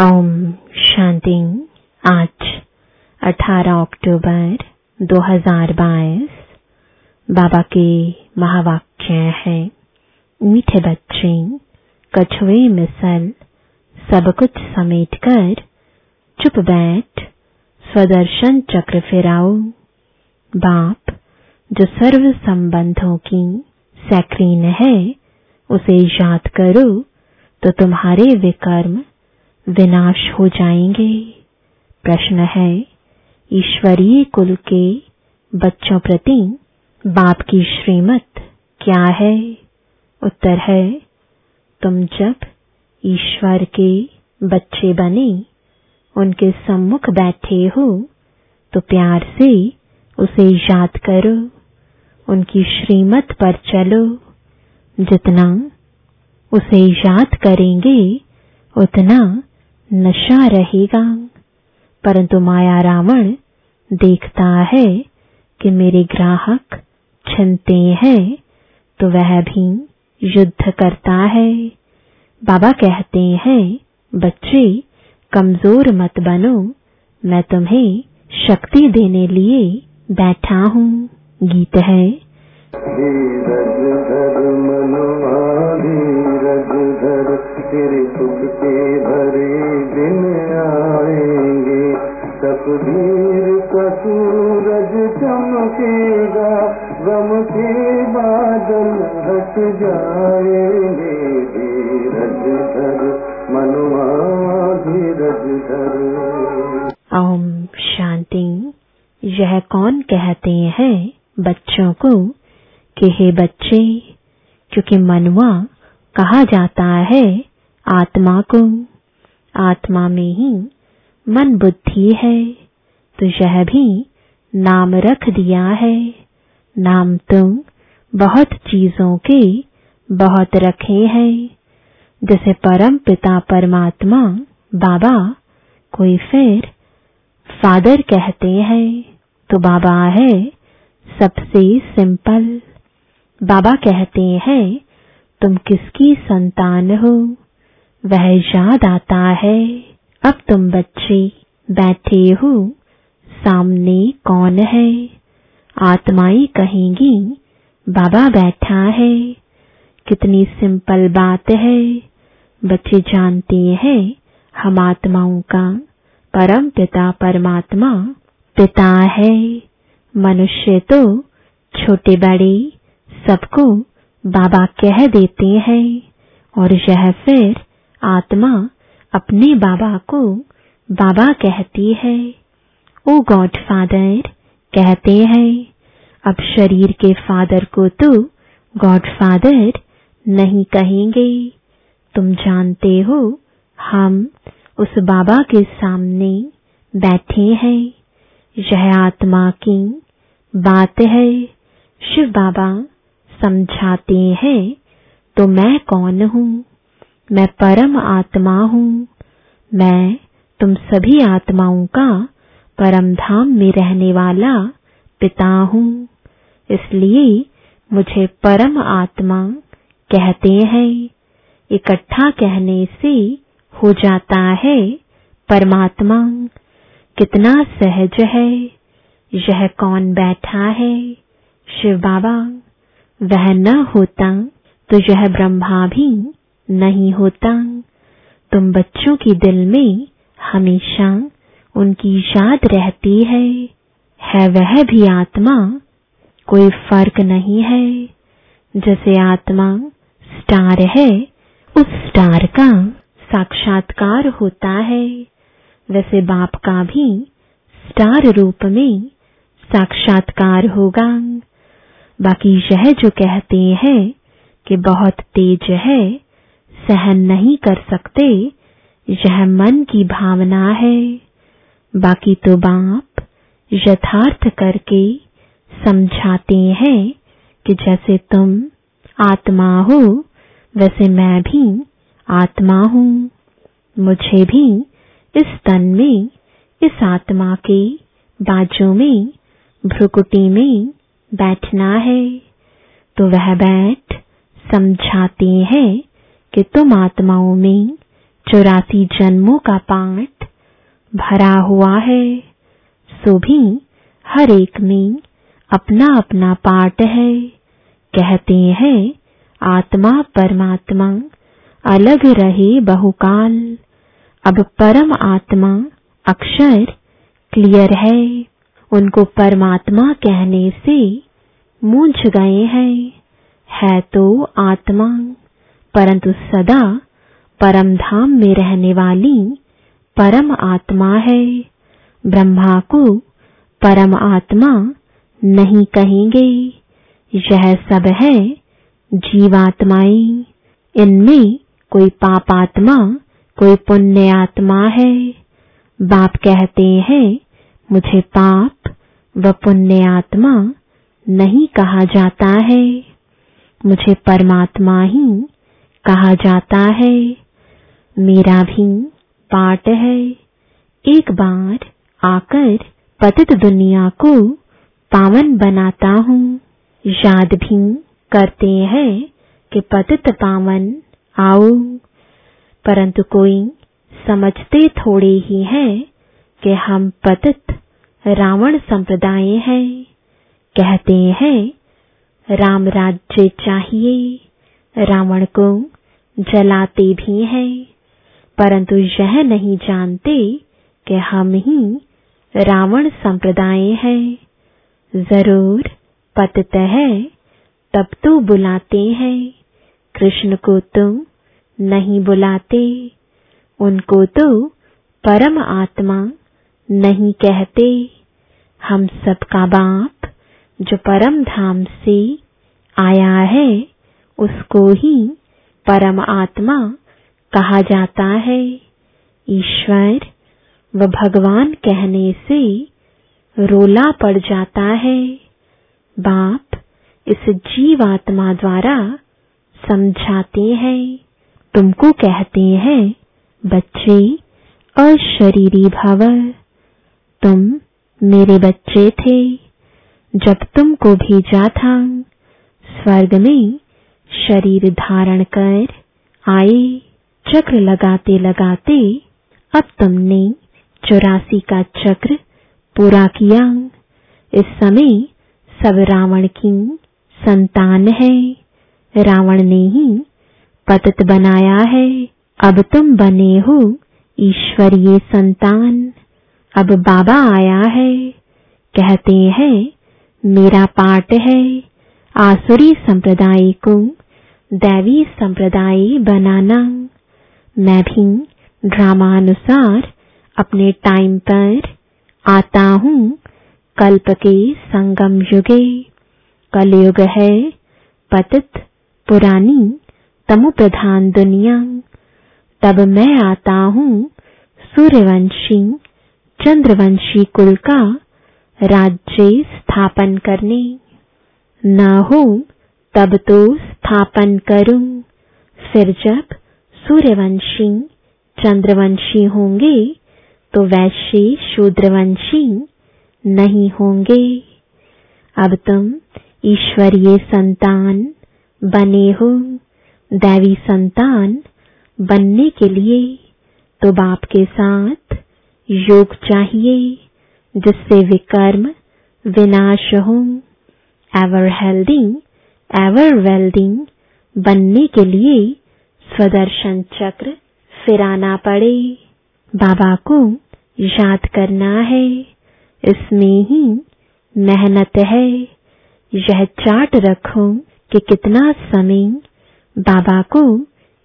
ओम शांति आज 18 अक्टूबर 2022 बाबा के महावाक्य है, मीठे बच्चे, कछुए मिसल, सब कुछ समेट कर चुप बैठ, स्वदर्शन चक्र फिराओ। बाप, जो सर्व संबंधों की सैक्रीन है, उसे याद करो तो तुम्हारे विकर्म विनाश हो जाएँगे। प्रश्न है, ईश्वरीय कुल के बच्चों प्रति बाप की श्रीमत क्या है? उत्तर है, तुम जब ईश्वर के बच्चे बने, उनके सम्मुख बैठे हो तो प्यार से उसे याद करो, उनकी श्रीमत पर चलो। जितना उसे याद करेंगे, उतना नशा रहेगा। परंतु माया रावण देखता है कि मेरे ग्राहक छिनते हैं तो वह भी युद्ध करता है। बाबा कहते हैं, बच्चे, कमज़ोर मत बनो। मैं तुम्हें शक्ति देने लिए बैठा हूँ। गीत है। धीरज धर मनुआ धीरज धर तेरे सुख के भरे दिन आएँगे। तकदीर का सूरज चमकेगा, गम के बादल हट जाएँगे। धीरज धर मनुआ धीरज धर। ओम शांति। यह कौन कहते हैं बच्चों को? कि हे बच्चे, क्योंकि मनवा कहा जाता है आत्मा को। आत्मा में ही मन बुद्धि है तो यह भी नाम रख दिया है। नाम तुम बहुत चीज़ों के बहुत रखे हैं। जैसे परम पिता परमात्मा बाबा, कोई फिर फादर कहते हैं तो बाबा है सबसे सिंपल। बाबा कहते हैं, तुम किसकी संतान हो? वह याद आता है। अब तुम बच्चे बैठे हो, सामने कौन है? आत्माई कहेंगी, बाबा बैठा है। कितनी सिंपल बात है। बच्चे जानते हैं, हम आत्माओं का परम पिता परमात्मा पिता है। मनुष्य तो छोटे बड़े सबको बाबा कह देते हैं और यह फिर आत्मा अपने बाबा को बाबा कहती है। ओ गॉड फादर, कहते हैं, अब शरीर के फादर को तो गॉड फादर नहीं कहेंगे। तुम जानते हो, हम उस बाबा के सामने बैठे हैं। यह आत्मा की बात है। शिव बाबा समझाते हैं तो मैं कौन हूँ? मैं परम आत्मा हूँ। मैं तुम सभी आत्माओं का परम धाम में रहने वाला पिता हूँ। इसलिए मुझे परम आत्मा कहते हैं। इकट्ठा कहने से हो जाता है परमात्मा। कितना सहज है, यह कौन बैठा है? शिव बाबा। वह न होता तो यह ब्रह्मा भी नहीं होता तुम बच्चों की दिल में हमेशा उनकी याद रहती है है वह भी आत्मा, कोई फ़र्क नहीं है। जैसे आत्मा स्टार है, उस स्टार का साक्षात्कार होता है। वैसे बाप का भी स्टार रूप में साक्षात्कार होगा। बाकी यह जो कहते हैं कि बहुत तेज है, सहन नहीं कर सकते, यह मन की भावना है। बाकी तो बाप यथार्थ करके समझाते हैं कि जैसे तुम आत्मा हो, वैसे मैं भी आत्मा हूँ। मुझे भी इस तन में, इस आत्मा के बाजू में, भ्रुकुटी में बैठना है तो वह बैठ समझाते हैं कि तुम आत्माओं में चौरासी जन्मों का पाठ भरा हुआ है, सो भी हर एक में अपना अपना पाठ है। कहते हैं, आत्मा परमात्मा अलग रहे बहुकाल। अब परम आत्मा अक्षर क्लियर है। उनको परमात्मा कहने से मूझ गए हैं। है तो आत्मा, परंतु सदा परम धाम में रहने वाली परम आत्मा है। ब्रह्मा को परम आत्मा नहीं कहेंगे। यह सब है जीवात्माएँ। इनमें कोई पापात्मा, कोई पुण्य आत्मा है। बाप कहते हैं मुझे पाप व पुण्य आत्मा नहीं कहा जाता है। मुझे परमात्मा ही कहा जाता है। मेरा भी पाठ है। एक बार आकर पतित दुनिया को पावन बनाता हूँ। याद भी करते हैं कि पतित पावन आओ। परंतु कोई समझते थोड़े ही है कि हम पतित रावण संप्रदाय हैं। कहते हैं, राम राज्य चाहिए, रावण को जलाते भी हैं। परंतु यह नहीं जानते कि हम ही रावण संप्रदाय हैं। ज़रूर पतत है तब तो बुलाते हैं। कृष्ण को तो नहीं बुलाते। उनको तो परम आत्मा नहीं कहते। हम सबका बाप जो परम धाम से आया है, उसको ही परम आत्मा कहा जाता है। ईश्वर व भगवान कहने से रोला पड़ जाता है। बाप इस जीवात्मा द्वारा समझाते हैं, तुमको कहते हैं, बच्चे अशरीरी भव, तुम मेरे बच्चे थे। जब तुमको भेजा था, स्वर्ग में शरीर धारण कर आए, चक्र लगाते लगाते अब तुमने चौरासी का चक्र पूरा किया। इस समय सब रावण की संतान है। रावण ने ही पतित बनाया है। अब तुम बने हो ईश्वरीय संतान। अब बाबा आया है। कहते हैं, मेरा पाठ है, आसुरी संप्रदाय को दैवी संप्रदाय बनाना। मैं भी ड्रामानुसार अपने टाइम पर आता हूँ कल्प के संगम युगे। कलयुग है पतित पुरानी तमु प्रधान दुनिया। तब मैं आता हूँ सूर्यवंशी चंद्रवंशी कुल का राज्य स्थापन करने। न हो, तब तो स्थापन करूँ। फिर जब सूर्यवंशी चंद्रवंशी होंगे तो वैश्य शूद्रवंशी नहीं होंगे। अब तुम ईश्वरीय संतान बने हो। दैवी संतान बनने के लिए तो बाप के साथ योग चाहिए, जिससे विकर्म विनाश हो। एवर हेल्दी एवर वेल्डिंग बनने के लिए स्वदर्शन चक्र फिराना पड़े। बाबा को याद करना है। इसमें ही मेहनत है। यह चाट रखो कि कितना समय बाबा को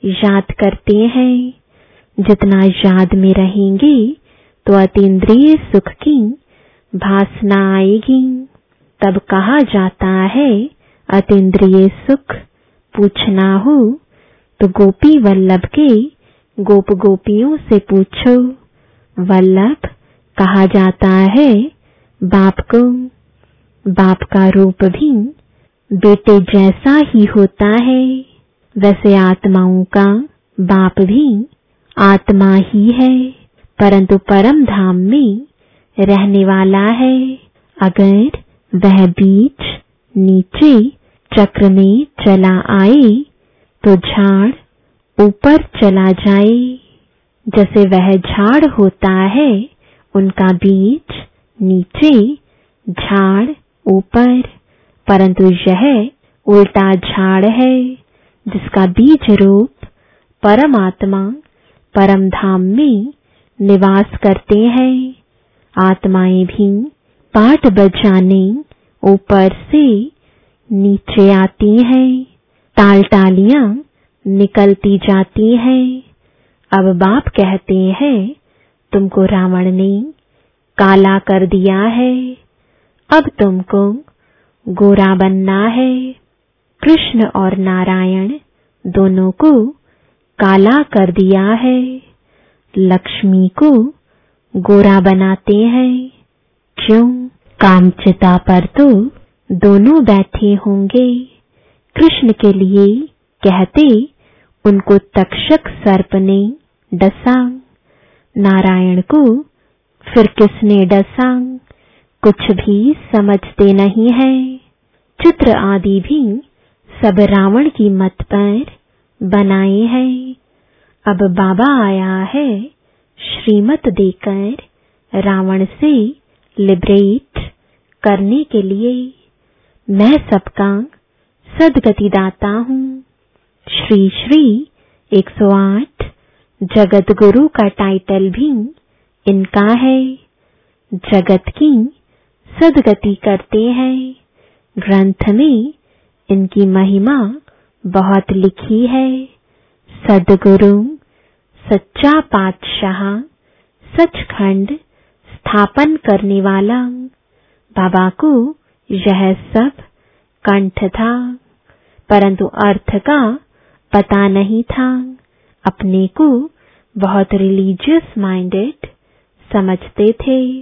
याद करते हैं। जितना याद में रहेंगे तो अतीन्द्रिय सुख की भासना आएगी। तब कहा जाता है, अतीन्द्रिय सुख पूछना हो तो गोपी वल्लभ के गोप गोपियों से पूछो। वल्लभ कहा जाता है, बाप को, बाप का रूप भी बेटे जैसा ही होता है। वैसे आत्माओं का बाप भी आत्मा ही है। परंतु परम धाम में रहने वाला है। अगर वह बीच नीचे चक्र में चला आए तो झाड़ ऊपर चला जाए। जैसे वह झाड़ होता है, उनका बीज नीचे झाड़ ऊपर। परंतु यह उल्टा झाड़ है, जिसका बीज रूप परमात्मा परम धाम में निवास करते हैं। आत्माएँ भी पाठ बजाने ऊपर से नीचे आती हैं। ताल टालियाँ निकलती जाती हैं। अब बाप कहते हैं, तुमको रावण ने काला कर दिया है। अब तुमको गोरा बनना है। कृष्ण और नारायण दोनों को काला कर दिया है। लक्ष्मी को गोरा बनाते हैं। क्यों? कामचिता पर तो दोनों बैठे होंगे। कृष्ण के लिए कहते, उनको तक्षक सर्प ने डसा। नारायण को, फिर किसने डसा? कुछ भी समझते नहीं है। चित्र आदि भी सब रावण की मत पर बनाए हैं। अब बाबा आया है श्रीमत देकर रावण से लिबरेट करने के लिए। मैं सबका सदगति दाता हूँ। श्री श्री 108 जगत गुरु का टाइटल भी इनका है। जगत की सदगति करते हैं। ग्रंथ में इनकी महिमा बहुत लिखी है। सदगुरु, सच्चा पातशाह, सचखंड स्थापन करने वाला। बाबा को यह सब कंठ था, परंतु अर्थ का पता नहीं था। अपने को बहुत रिलीजियस माइंडेड समझते थे,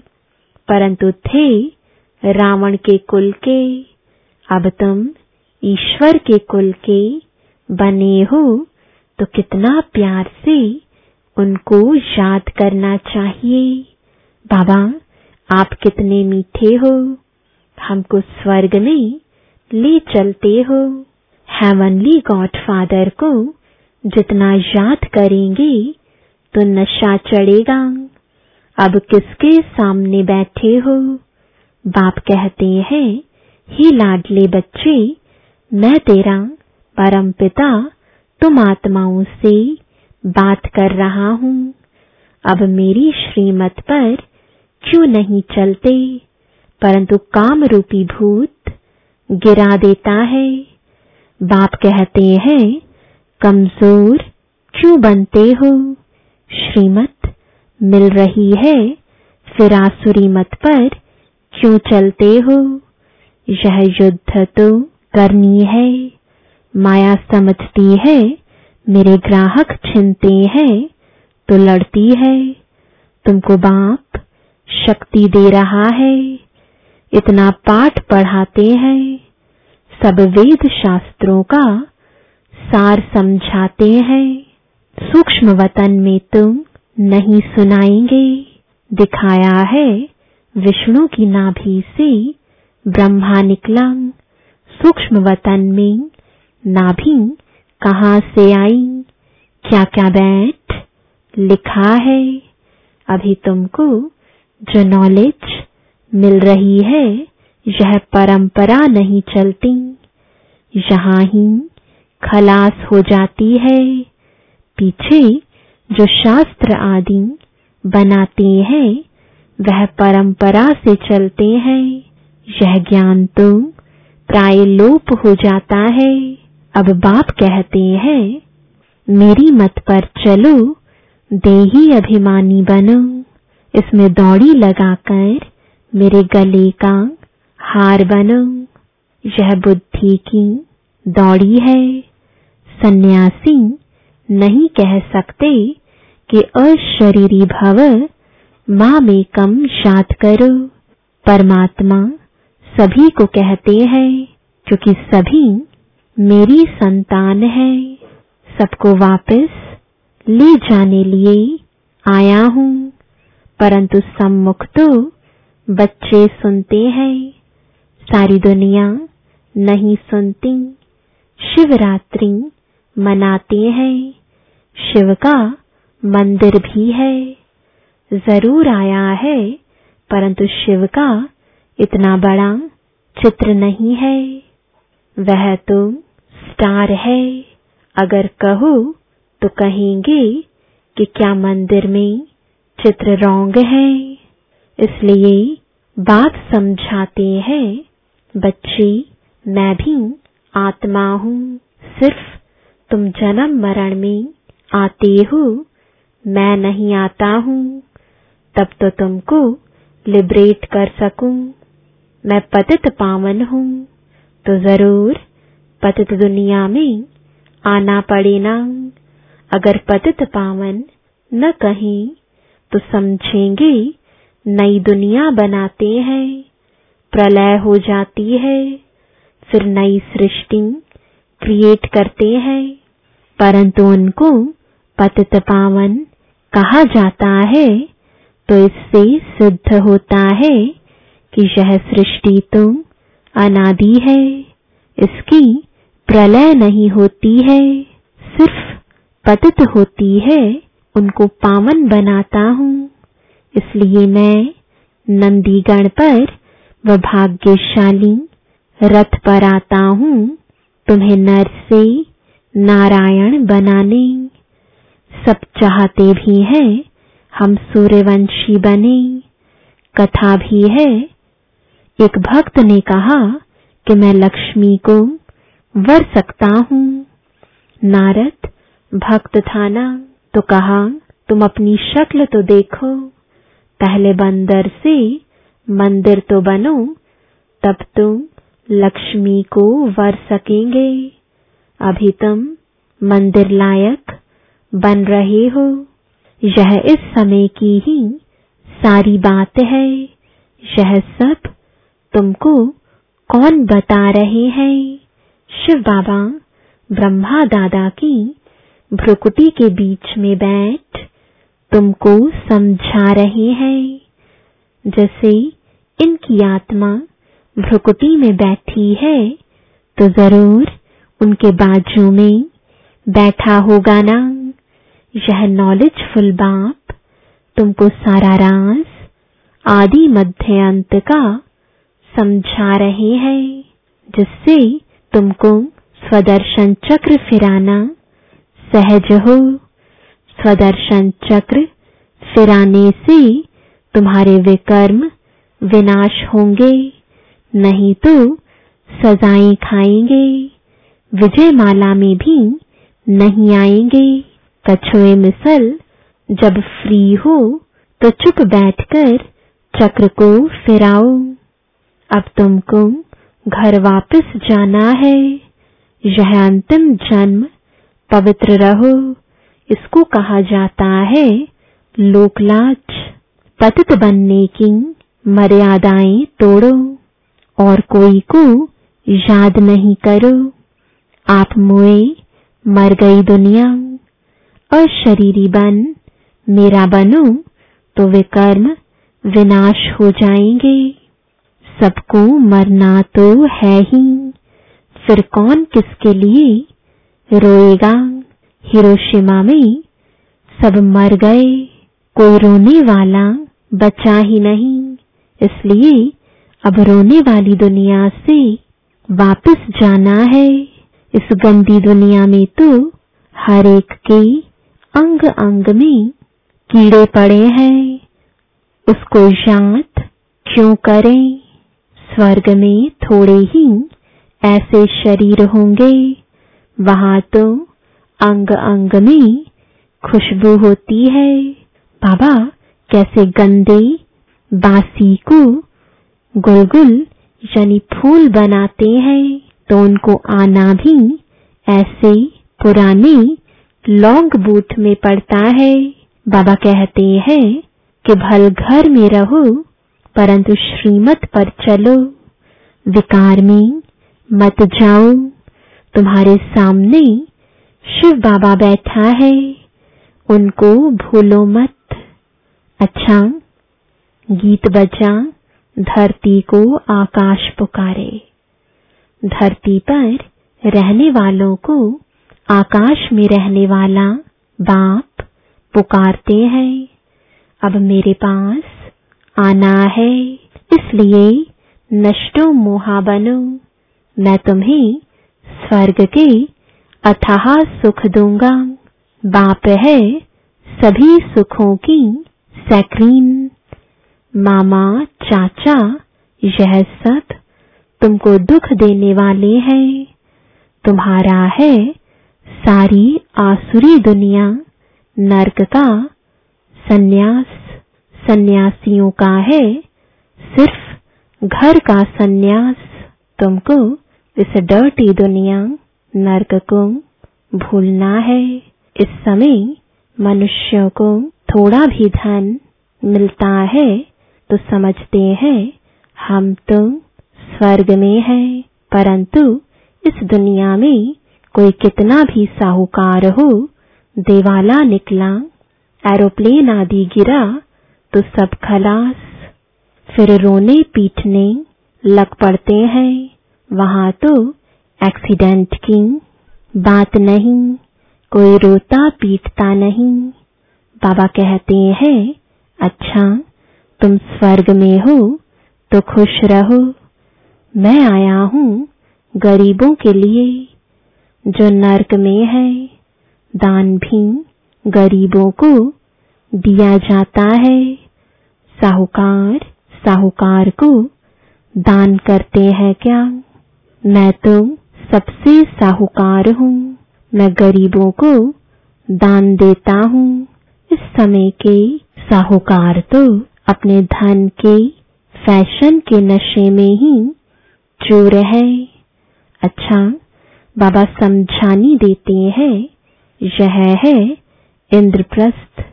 परंतु थे रावण के कुल के। अब तुम ईश्वर के कुल के बने हो तो कितना प्यार से उनको याद करना चाहिए। बाबा, आप कितने मीठे हो। हमको स्वर्ग में ले चलते हो। हेवनली गॉड फादर को जितना याद करेंगे तो नशा चढ़ेगा। अब किसके सामने बैठे हो? बाप कहते हैं, ही लाडले बच्चे, मैं तेरा परम पिता तुम आत्माओं से बात कर रहा हूँ। अब मेरी श्रीमत पर क्यों नहीं चलते? परंतु काम रूपी भूत गिरा देता है। बाप कहते हैं, कमज़ोर क्यों बनते हो? श्रीमत मिल रही है, फिर आसुरी मत पर क्यों चलते हो? यह युद्ध तो करनी है। माया समझती है, मेरे ग्राहक छिनते हैं तो लड़ती है। तुमको बाप शक्ति दे रहा है, इतना पाठ पढ़ाते हैं, सब वेद शास्त्रों का सार समझाते हैं। सूक्ष्म वतन में तुम नहीं सुनाएँगे, दिखाया है विष्णु की नाभि से ब्रह्मा निकला। सूक्ष्म वतन में नाभि कहाँ से आई? क्या क्या बैठ लिखा है? अभी तुमको जो नॉलेज मिल रही है, यह परंपरा नहीं चलती। यहाँ ही खलास हो जाती है। पीछे जो शास्त्र आदि बनाते हैं, वह परंपरा से चलते हैं। यह ज्ञान तो प्राय लोप हो जाता है। अब बाप कहते हैं, मेरी मत पर चलो, देही अभिमानी बनो। इसमें दौड़ी लगाकर मेरे गले का हार बनो। यह बुद्धि की दौड़ी है। सन्यासी नहीं कह सकते कि अशरीरी भव माँ में कम शाद करो। परमात्मा सभी को कहते हैं, क्योंकि सभी मेरी संतान है। सबको वापस ले जाने लिए आया हूँ। परंतु सम्मुख तो बच्चे सुनते हैं। सारी दुनिया नहीं सुनती। शिवरात्रि मनाते हैं। शिव का मंदिर भी है। ज़रूर आया है, परंतु शिव का इतना बड़ा चित्र नहीं है। वह तो स्टार है। अगर कहो तो कहेंगे कि क्या मंदिर में चित्र रोंग है। इसलिए बात समझाते हैं, बच्चे, मैं भी आत्मा हूँ। सिर्फ़ तुम जन्म मरण में आते हो, मैं नहीं आता हूँ। तब तो तुमको लिबरेट कर सकूँ। मैं पतित पावन हूँ तो ज़रूर पतित दुनिया में आना पड़े ना। अगर पतित पावन न कहें तो समझेंगे नई दुनिया बनाते हैं। प्रलय हो जाती है, फिर नई सृष्टि क्रिएट करते हैं। परंतु उनको पतित पावन कहा जाता है तो इससे सिद्ध होता है कि यह सृष्टि तो अनादि है। इसकी प्रलय नहीं होती है, सिर्फ़ पतित होती है, उनको पावन बनाता हूँ। इसलिए मैं नंदीगण पर व भाग्यशाली रथ पर आता हूँ, तुम्हें नर से नारायण बनाने। सब चाहते भी हैं, हम सूर्यवंशी बने। कथा भी है। एक भक्त ने कहा कि मैं लक्ष्मी को वर सकता हूँ। नारद, भक्त था ना तो कहा, तुम अपनी शक्ल तो देखो। पहले बंदर से मंदिर तो बनो, तब तुम लक्ष्मी को वर सकेंगे। अभी तुम मंदिर लायक बन रहे हो। यह इस समय की ही सारी बात है। यह सब तुमको कौन बता रहे हैं? शिव बाबा, ब्रह्मा दादा की भ्रुकुटी के बीच में बैठ तुमको समझा रहे हैं। जैसे इनकी आत्मा भ्रुकुटी में बैठी है तो ज़रूर उनके बाजू में बैठा होगा ना। यह नॉलेजफुल बाप तुमको सारा राज आदि मध्य अंत का समझा रहे हैं, जिससे तुमको स्वदर्शन चक्र फिराना, सहज हो। स्वदर्शन चक्र फिराने से तुम्हारे विकर्म विनाश होंगे, नहीं तो सजाएँ खाएँगे। विजय माला में भी नहीं आएँगे। कछुए मिसल जब फ्री हो तो चुप बैठकर चक्र को फिराओ। अब तुमको घर वापस जाना है। यह अंतिम जन्म पवित्र रहो। इसको कहा जाता है, लोकलाज। पतित बनने की मर्यादाएँ तोड़ो और कोई को याद नहीं करो। आप मुए, मर गई दुनिया। और शरीरी बन, मेरा बनो तो वे कर्म विनाश हो जाएँगे। सबको मरना तो है ही। फिर कौन किसके लिए रोएगा? हिरोशिमा में सब मर गए, कोई रोने वाला बचा ही नहीं। इसलिए अब रोने वाली दुनिया से वापस जाना है। इस गंदी दुनिया में तो हर एक के अंग अंग में कीड़े पड़े हैं। उसको याद क्यों करें? स्वर्ग में थोड़े ही ऐसे शरीर होंगे। वहाँ तो अंग अंग में खुशबू होती है। बाबा, कैसे गंदे बासी को गुलगुल यानी फूल बनाते हैं तो उनको आना भी ऐसे पुराने लौंग बूथ में पड़ता है। बाबा कहते हैं कि भल घर में रहो परंतु श्रीमत पर चलो। विकार में मत जाओ। तुम्हारे सामने शिव बाबा बैठा है। उनको भूलो मत। अच्छा गीत बजा, धरती को आकाश पुकारे। धरती पर रहने वालों को आकाश में रहने वाला बाप पुकारते हैं। अब मेरे पास आना है, इसलिए नष्टो मोहा बनो। मैं तुम्हें स्वर्ग के अथाह सुख दूँगा। बाप है सभी सुखों की सैक्रीन। मामा, चाचा, यह सब तुमको दुख देने वाले हैं। तुम्हारा है सारी आसुरी दुनिया, नरक का सन्यास। सन्यासियों का है, सिर्फ़ घर का सन्यास तुमको इस डर्टी दुनिया नरक को भूलना है। इस समय मनुष्यों को थोड़ा भी धन मिलता है तो समझते हैं, हम तो स्वर्ग में हैं, परंतु इस दुनिया में कोई कितना भी साहूकार हो, देवाला निकला, एरोप्लेन आदि गिरा तो सब खलास, फिर रोने पीटने लग पड़ते हैं। वहाँ तो एक्सीडेंट की बात नहीं, कोई रोता पीटता नहीं। बाबा कहते हैं अच्छा तुम स्वर्ग में हो तो खुश रहो। मैं आया हूँ गरीबों के लिए, जो नरक में है। दान भी गरीबों को दिया जाता है। साहूकार साहूकार को दान करते हैं क्या? मैं तो सबसे साहूकार हूँ। मैं गरीबों को दान देता हूँ। इस समय के साहूकार तो अपने धन के, फ़ैशन के नशे में ही चोर है। अच्छा बाबा समझानी देते हैं, यह है इंद्रप्रस्थ।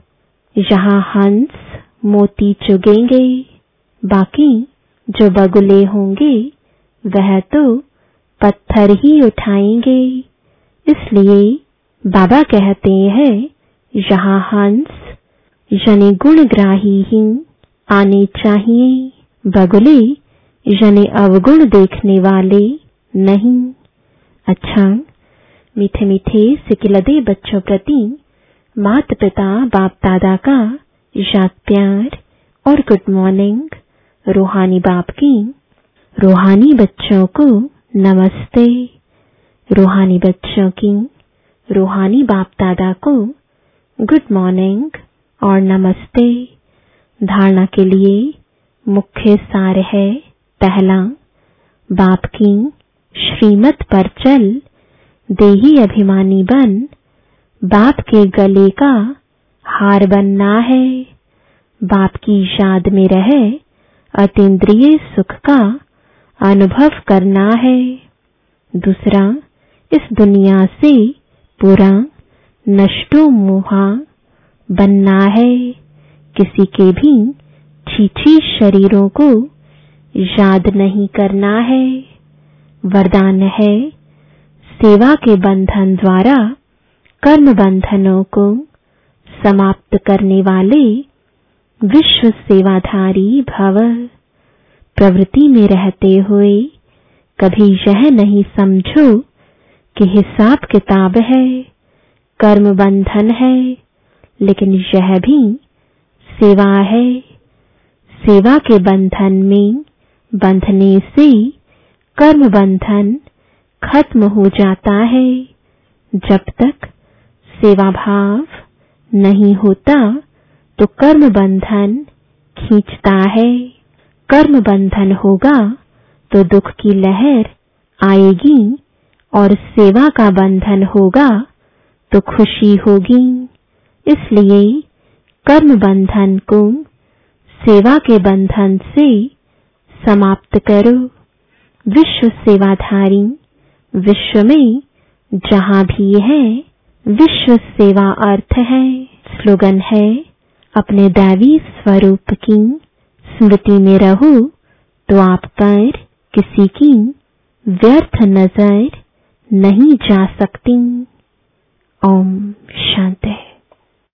यहाँ हंस मोती चुगेंगे, बाकी जो बगुले होंगे, वह तो पत्थर ही उठाएँगे। इसलिए बाबा कहते हैं यहाँ हंस यानी गुणग्राही ही आने चाहिए, बगुले यानी अवगुण देखने वाले नहीं। अच्छा मीठे मीठे सिकिलदे बच्चों प्रति माता पिता बाप दादा का याद प्यार और गुड मॉर्निंग। रूहानी बाप की, रूहानी बच्चों को नमस्ते। रूहानी बच्चों की, रूहानी बाप दादा को गुड मॉर्निंग और नमस्ते। धारणा के लिए मुख्य सार है पहला, बाप की, श्रीमत पर चल देही अभिमानी बन बाप के गले का हार बनना है। बाप की याद में रहे अतीन्द्रिय सुख का अनुभव करना है। दूसरा, इस दुनिया से पूरा नष्टो मुहा बनना है। किसी के भी छीछी शरीरों को याद नहीं करना है। वरदान है सेवा के बंधन द्वारा कर्म बंधनों को समाप्त करने वाले विश्व सेवाधारी भव प्रवृत्ति में रहते हुए कभी यह नहीं समझो कि हिसाब किताब है कर्म बंधन है, लेकिन यह भी सेवा है। सेवा के बंधन में बंधने से कर्म बंधन खत्म हो जाता है जब तक सेवा भाव नहीं होता तो कर्म बंधन खींचता है। कर्म बंधन होगा तो दुख की लहर आएगी और सेवा का बंधन होगा तो खुशी होगी। इसलिए कर्म बंधन को सेवा के बंधन से समाप्त करो। विश्व सेवाधारी विश्व में जहाँ भी है विश्व सेवा अर्थ है, स्लोगन है, अपने दैवी स्वरूप की। स्मृति में रहो तो आप पर किसी की व्यर्थ नज़र नहीं जा सकती। ओम शांति।